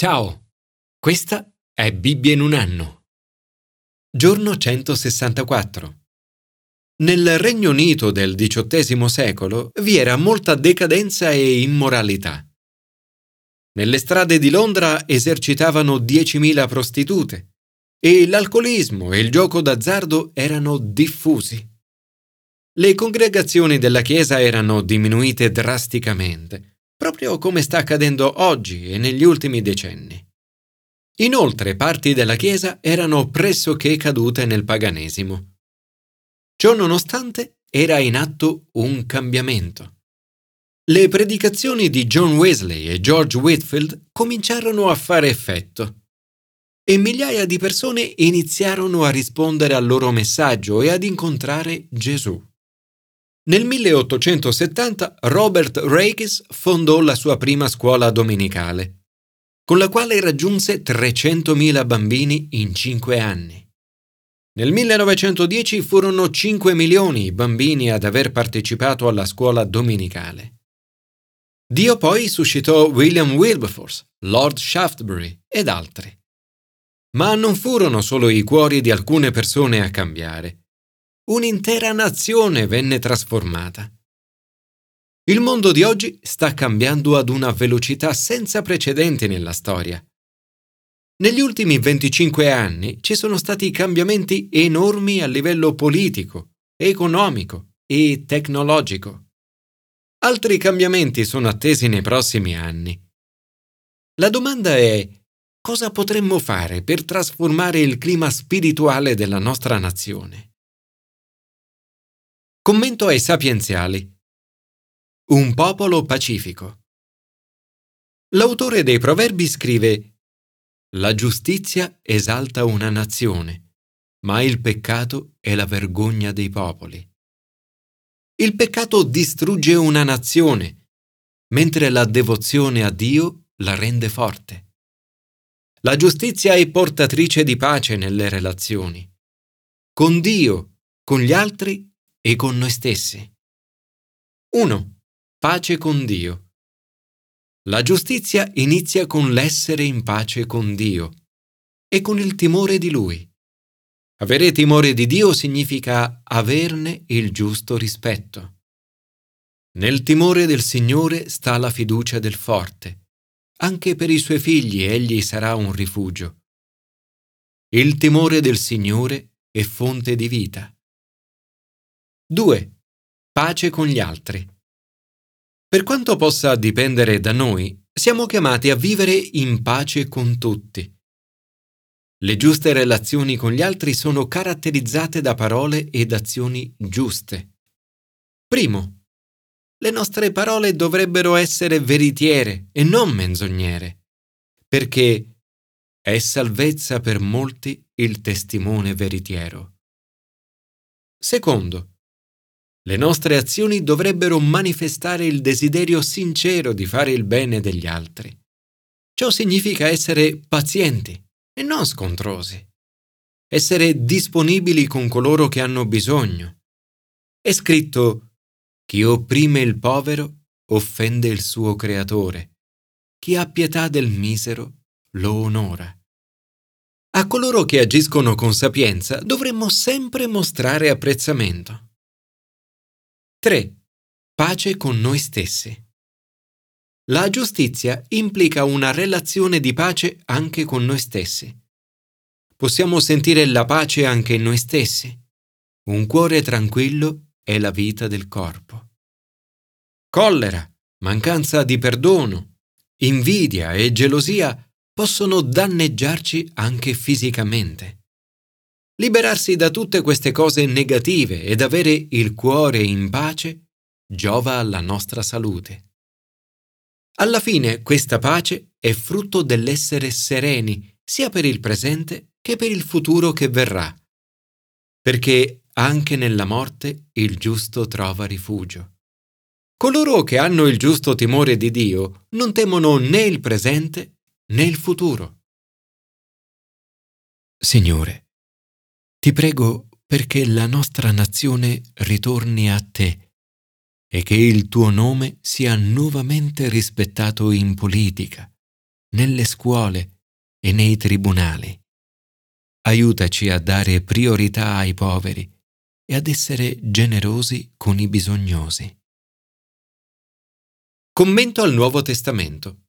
Ciao, questa è Bibbia in un anno. Giorno 164. Nel Regno Unito del XVIII secolo vi era molta decadenza e immoralità. Nelle strade di Londra esercitavano 10.000 prostitute e l'alcolismo e il gioco d'azzardo erano diffusi. Le congregazioni della Chiesa erano diminuite drasticamente proprio come sta accadendo oggi e negli ultimi decenni. Inoltre parti della Chiesa erano pressoché cadute nel paganesimo. Ciò nonostante era in atto un cambiamento. Le predicazioni di John Wesley e George Whitfield cominciarono a fare effetto e migliaia di persone iniziarono a rispondere al loro messaggio e ad incontrare Gesù. Nel 1870 Robert Rakes fondò la sua prima scuola domenicale, con la quale raggiunse 300.000 bambini in cinque anni. Nel 1910 furono 5 milioni i bambini ad aver partecipato alla scuola domenicale. Dio poi suscitò William Wilberforce, Lord Shaftesbury ed altri. Ma non furono solo i cuori di alcune persone a cambiare un'intera nazione venne trasformata. Il mondo di oggi sta cambiando ad una velocità senza precedenti nella storia. Negli ultimi 25 anni ci sono stati cambiamenti enormi a livello politico, economico e tecnologico. Altri cambiamenti sono attesi nei prossimi anni. La domanda è cosa potremmo fare per trasformare il clima spirituale della nostra nazione? Commento ai sapienziali. Un popolo pacifico. L'autore dei Proverbi scrive La giustizia esalta una nazione, ma il peccato è la vergogna dei popoli. Il peccato distrugge una nazione, mentre la devozione a Dio la rende forte. La giustizia è portatrice di pace nelle relazioni. Con Dio, con gli altri e con noi stessi. 1. Pace con Dio. La giustizia inizia con l'essere in pace con Dio e con il timore di Lui. Avere timore di Dio significa averne il giusto rispetto. Nel timore del Signore sta la fiducia del forte. Anche per i suoi figli egli sarà un rifugio. Il timore del Signore è fonte di vita. 2. Pace con gli altri. Per quanto possa dipendere da noi, siamo chiamati a vivere in pace con tutti. Le giuste relazioni con gli altri sono caratterizzate da parole ed azioni giuste. Primo, le nostre parole dovrebbero essere veritiere e non menzognere, perché è salvezza per molti il testimone veritiero. Secondo, le nostre azioni dovrebbero manifestare il desiderio sincero di fare il bene degli altri. Ciò significa essere pazienti e non scontrosi. Essere disponibili con coloro che hanno bisogno. È scritto chi opprime il povero offende il suo creatore. Chi ha pietà del misero lo onora. A coloro che agiscono con sapienza dovremmo sempre mostrare apprezzamento. 3. Pace con noi stessi. La giustizia implica una relazione di pace anche con noi stessi. Possiamo sentire la pace anche in noi stessi. Un cuore tranquillo è la vita del corpo. Collera, mancanza di perdono, invidia e gelosia possono danneggiarci anche fisicamente. Liberarsi da tutte queste cose negative ed avere il cuore in pace giova alla nostra salute. Alla fine questa pace è frutto dell'essere sereni sia per il presente che per il futuro che verrà, perché anche nella morte il giusto trova rifugio. Coloro che hanno il giusto timore di Dio non temono né il presente né il futuro. Signore, ti prego perché la nostra nazione ritorni a te e che il tuo nome sia nuovamente rispettato in politica, nelle scuole e nei tribunali. Aiutaci a dare priorità ai poveri e ad essere generosi con i bisognosi. Commento al Nuovo Testamento.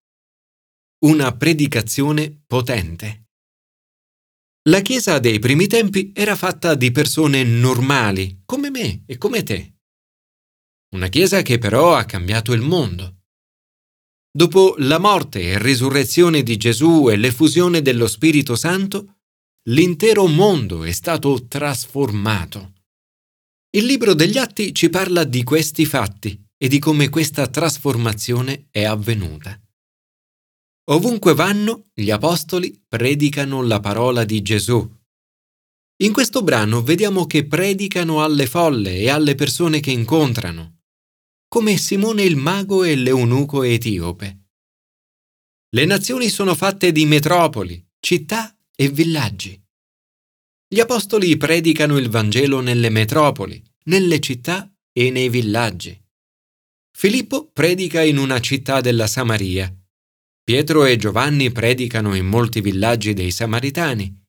Una predicazione potente. La Chiesa dei primi tempi era fatta di persone normali, come me e come te. Una Chiesa che però ha cambiato il mondo. Dopo la morte e risurrezione di Gesù e l'effusione dello Spirito Santo, l'intero mondo è stato trasformato. Il libro degli Atti ci parla di questi fatti e di come questa trasformazione è avvenuta. Ovunque vanno, gli apostoli predicano la parola di Gesù. In questo brano vediamo che predicano alle folle e alle persone che incontrano, come Simone il mago e l'eunuco etiope. Le nazioni sono fatte di metropoli, città e villaggi. Gli apostoli predicano il Vangelo nelle metropoli, nelle città e nei villaggi. Filippo predica in una città della Samaria Pietro e Giovanni predicano in molti villaggi dei Samaritani.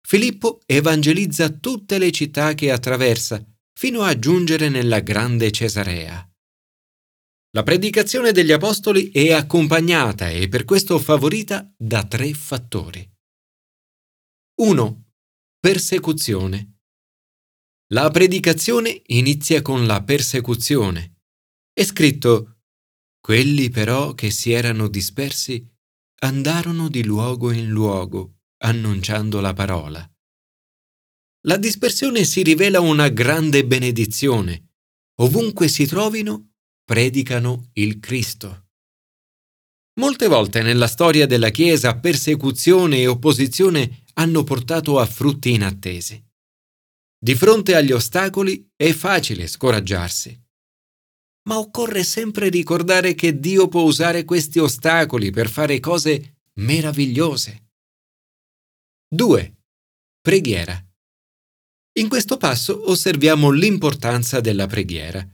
Filippo evangelizza tutte le città che attraversa, fino a giungere nella grande Cesarea. La predicazione degli Apostoli è accompagnata e per questo favorita da tre fattori. 1. Persecuzione. La predicazione inizia con la persecuzione. È scritto quelli però che si erano dispersi andarono di luogo in luogo, annunciando la parola. La dispersione si rivela una grande benedizione. Ovunque si trovino, predicano il Cristo. Molte volte nella storia della Chiesa persecuzione e opposizione hanno portato a frutti inattesi. Di fronte agli ostacoli è facile scoraggiarsi ma occorre sempre ricordare che Dio può usare questi ostacoli per fare cose meravigliose. 2. Preghiera. In questo passo osserviamo l'importanza della preghiera.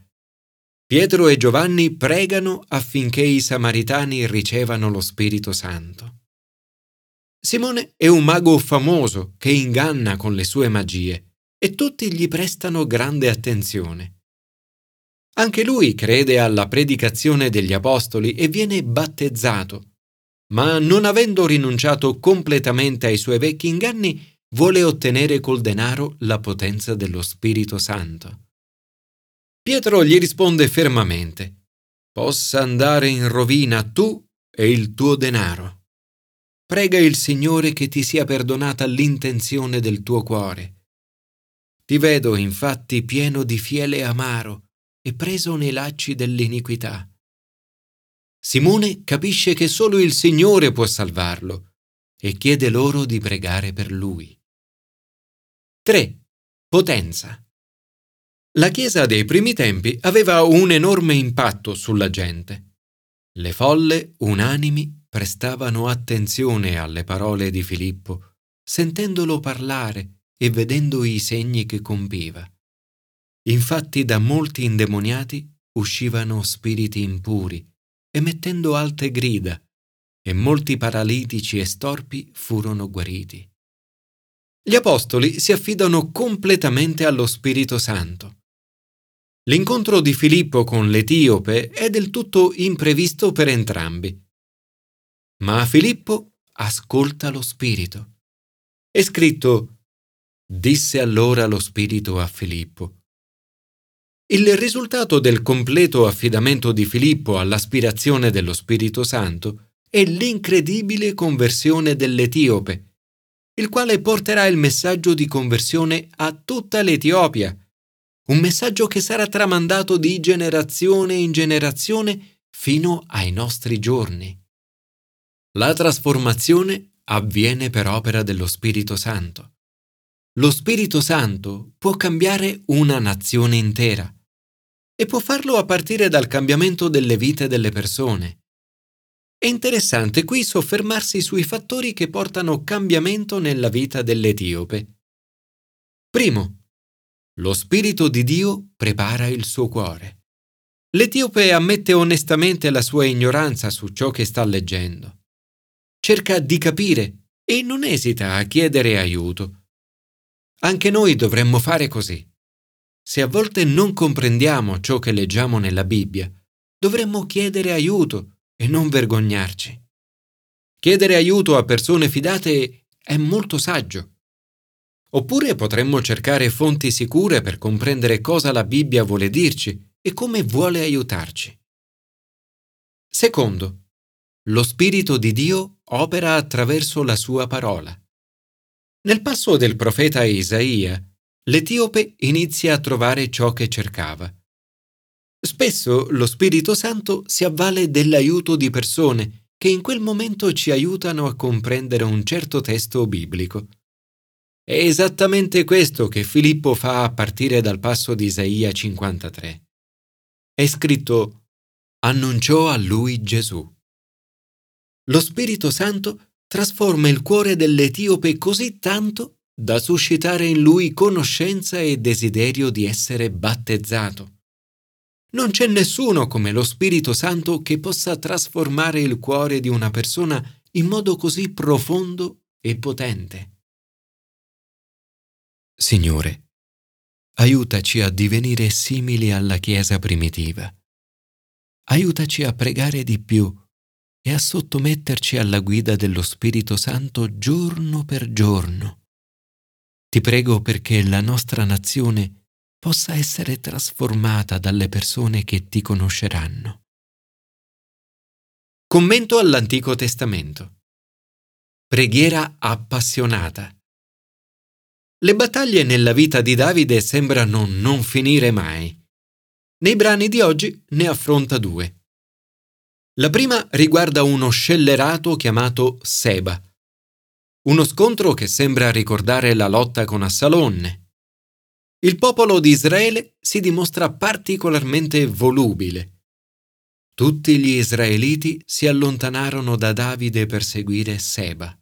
Pietro e Giovanni pregano affinché i samaritani ricevano lo Spirito Santo. Simone è un mago famoso che inganna con le sue magie e tutti gli prestano grande attenzione. Anche lui crede alla predicazione degli Apostoli e viene battezzato, ma non avendo rinunciato completamente ai suoi vecchi inganni, vuole ottenere col denaro la potenza dello Spirito Santo. Pietro gli risponde fermamente, Possa andare in rovina tu e il tuo denaro. Prega il Signore che ti sia perdonata l'intenzione del tuo cuore. Ti vedo infatti pieno di fiele amaro e preso nei lacci dell'iniquità. Simone capisce che solo il Signore può salvarlo e chiede loro di pregare per lui. 3. Potenza. La Chiesa dei primi tempi aveva un enorme impatto sulla gente. Le folle, unanimi, prestavano attenzione alle parole di Filippo, sentendolo parlare e vedendo i segni che compiva. Infatti da molti indemoniati uscivano spiriti impuri, emettendo alte grida, e molti paralitici e storpi furono guariti. Gli apostoli si affidano completamente allo Spirito Santo. L'incontro di Filippo con l'Etiope è del tutto imprevisto per entrambi. Ma Filippo ascolta lo Spirito. È scritto, disse allora lo Spirito a Filippo, il risultato del completo affidamento di Filippo all'aspirazione dello Spirito Santo è l'incredibile conversione dell'Etiope, il quale porterà il messaggio di conversione a tutta l'Etiopia, un messaggio che sarà tramandato di generazione in generazione fino ai nostri giorni. La trasformazione avviene per opera dello Spirito Santo. Lo Spirito Santo può cambiare una nazione intera e può farlo a partire dal cambiamento delle vite delle persone. È interessante qui soffermarsi sui fattori che portano cambiamento nella vita dell'Etiope. Primo, lo Spirito di Dio prepara il suo cuore. L'Etiope ammette onestamente la sua ignoranza su ciò che sta leggendo. cerca di capire e non esita a chiedere aiuto. Anche noi dovremmo fare così. Se a volte non comprendiamo ciò che leggiamo nella Bibbia, dovremmo chiedere aiuto e non vergognarci. Chiedere aiuto a persone fidate è molto saggio. Oppure potremmo cercare fonti sicure per comprendere cosa la Bibbia vuole dirci e come vuole aiutarci. Secondo, lo Spirito di Dio opera attraverso la sua parola. Nel passo del profeta Isaia, l'etiope inizia a trovare ciò che cercava. Spesso lo Spirito Santo si avvale dell'aiuto di persone che in quel momento ci aiutano a comprendere un certo testo biblico. È esattamente questo che Filippo fa a partire dal passo di Isaia 53. È scritto Annunciò a lui Gesù. Lo Spirito Santo trasforma il cuore dell'etiope così tanto da suscitare in lui conoscenza e desiderio di essere battezzato. Non c'è nessuno come lo Spirito Santo che possa trasformare il cuore di una persona in modo così profondo e potente. Signore, aiutaci a divenire simili alla Chiesa primitiva. Aiutaci a pregare di più e a sottometterci alla guida dello Spirito Santo giorno per giorno. Ti prego perché la nostra nazione possa essere trasformata dalle persone che ti conosceranno. Commento all'Antico Testamento. Preghiera appassionata. Le battaglie nella vita di Davide sembrano non finire mai. Nei brani di oggi ne affronta due. La prima riguarda uno scellerato chiamato Seba, uno scontro che sembra ricordare la lotta con Assalonne. Il popolo di Israele si dimostra particolarmente volubile. Tutti gli israeliti si allontanarono da Davide per seguire Seba.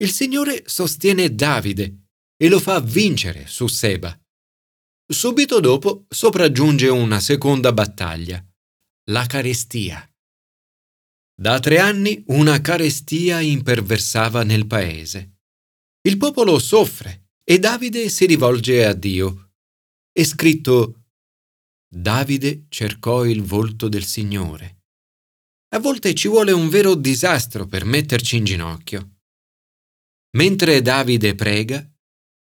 Il Signore sostiene Davide e lo fa vincere su Seba. Subito dopo sopraggiunge una seconda battaglia, la carestia. Da tre anni una carestia imperversava nel paese. Il popolo soffre e Davide si rivolge a Dio. È scritto Davide cercò il volto del Signore. A volte ci vuole un vero disastro per metterci in ginocchio. Mentre Davide prega,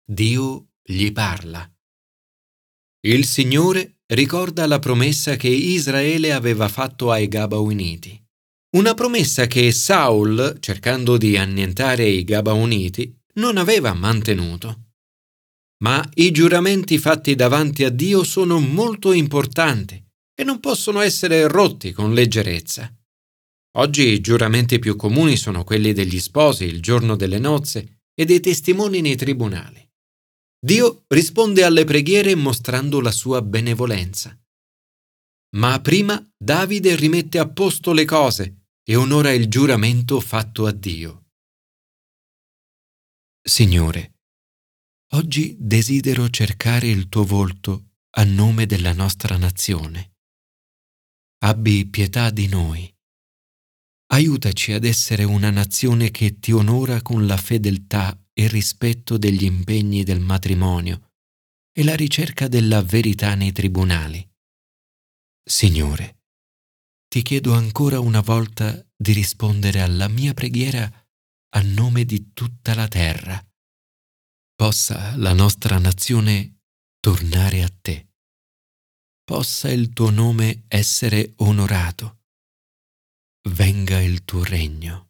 Dio gli parla. Il Signore ricorda la promessa che Israele aveva fatto ai Gabaoniti. Una promessa che Saul, cercando di annientare i Gabaoniti, non aveva mantenuto. Ma i giuramenti fatti davanti a Dio sono molto importanti e non possono essere rotti con leggerezza. Oggi i giuramenti più comuni sono quelli degli sposi il giorno delle nozze e dei testimoni nei tribunali. Dio risponde alle preghiere mostrando la sua benevolenza. Ma prima Davide rimette a posto le cose e onora il giuramento fatto a Dio. Signore, oggi desidero cercare il tuo volto a nome della nostra nazione. Abbi pietà di noi. Aiutaci ad essere una nazione che ti onora con la fedeltà il rispetto degli impegni del matrimonio e la ricerca della verità nei tribunali. Signore, ti chiedo ancora una volta di rispondere alla mia preghiera a nome di tutta la terra. Possa la nostra nazione tornare a te. Possa il tuo nome essere onorato. Venga il tuo regno.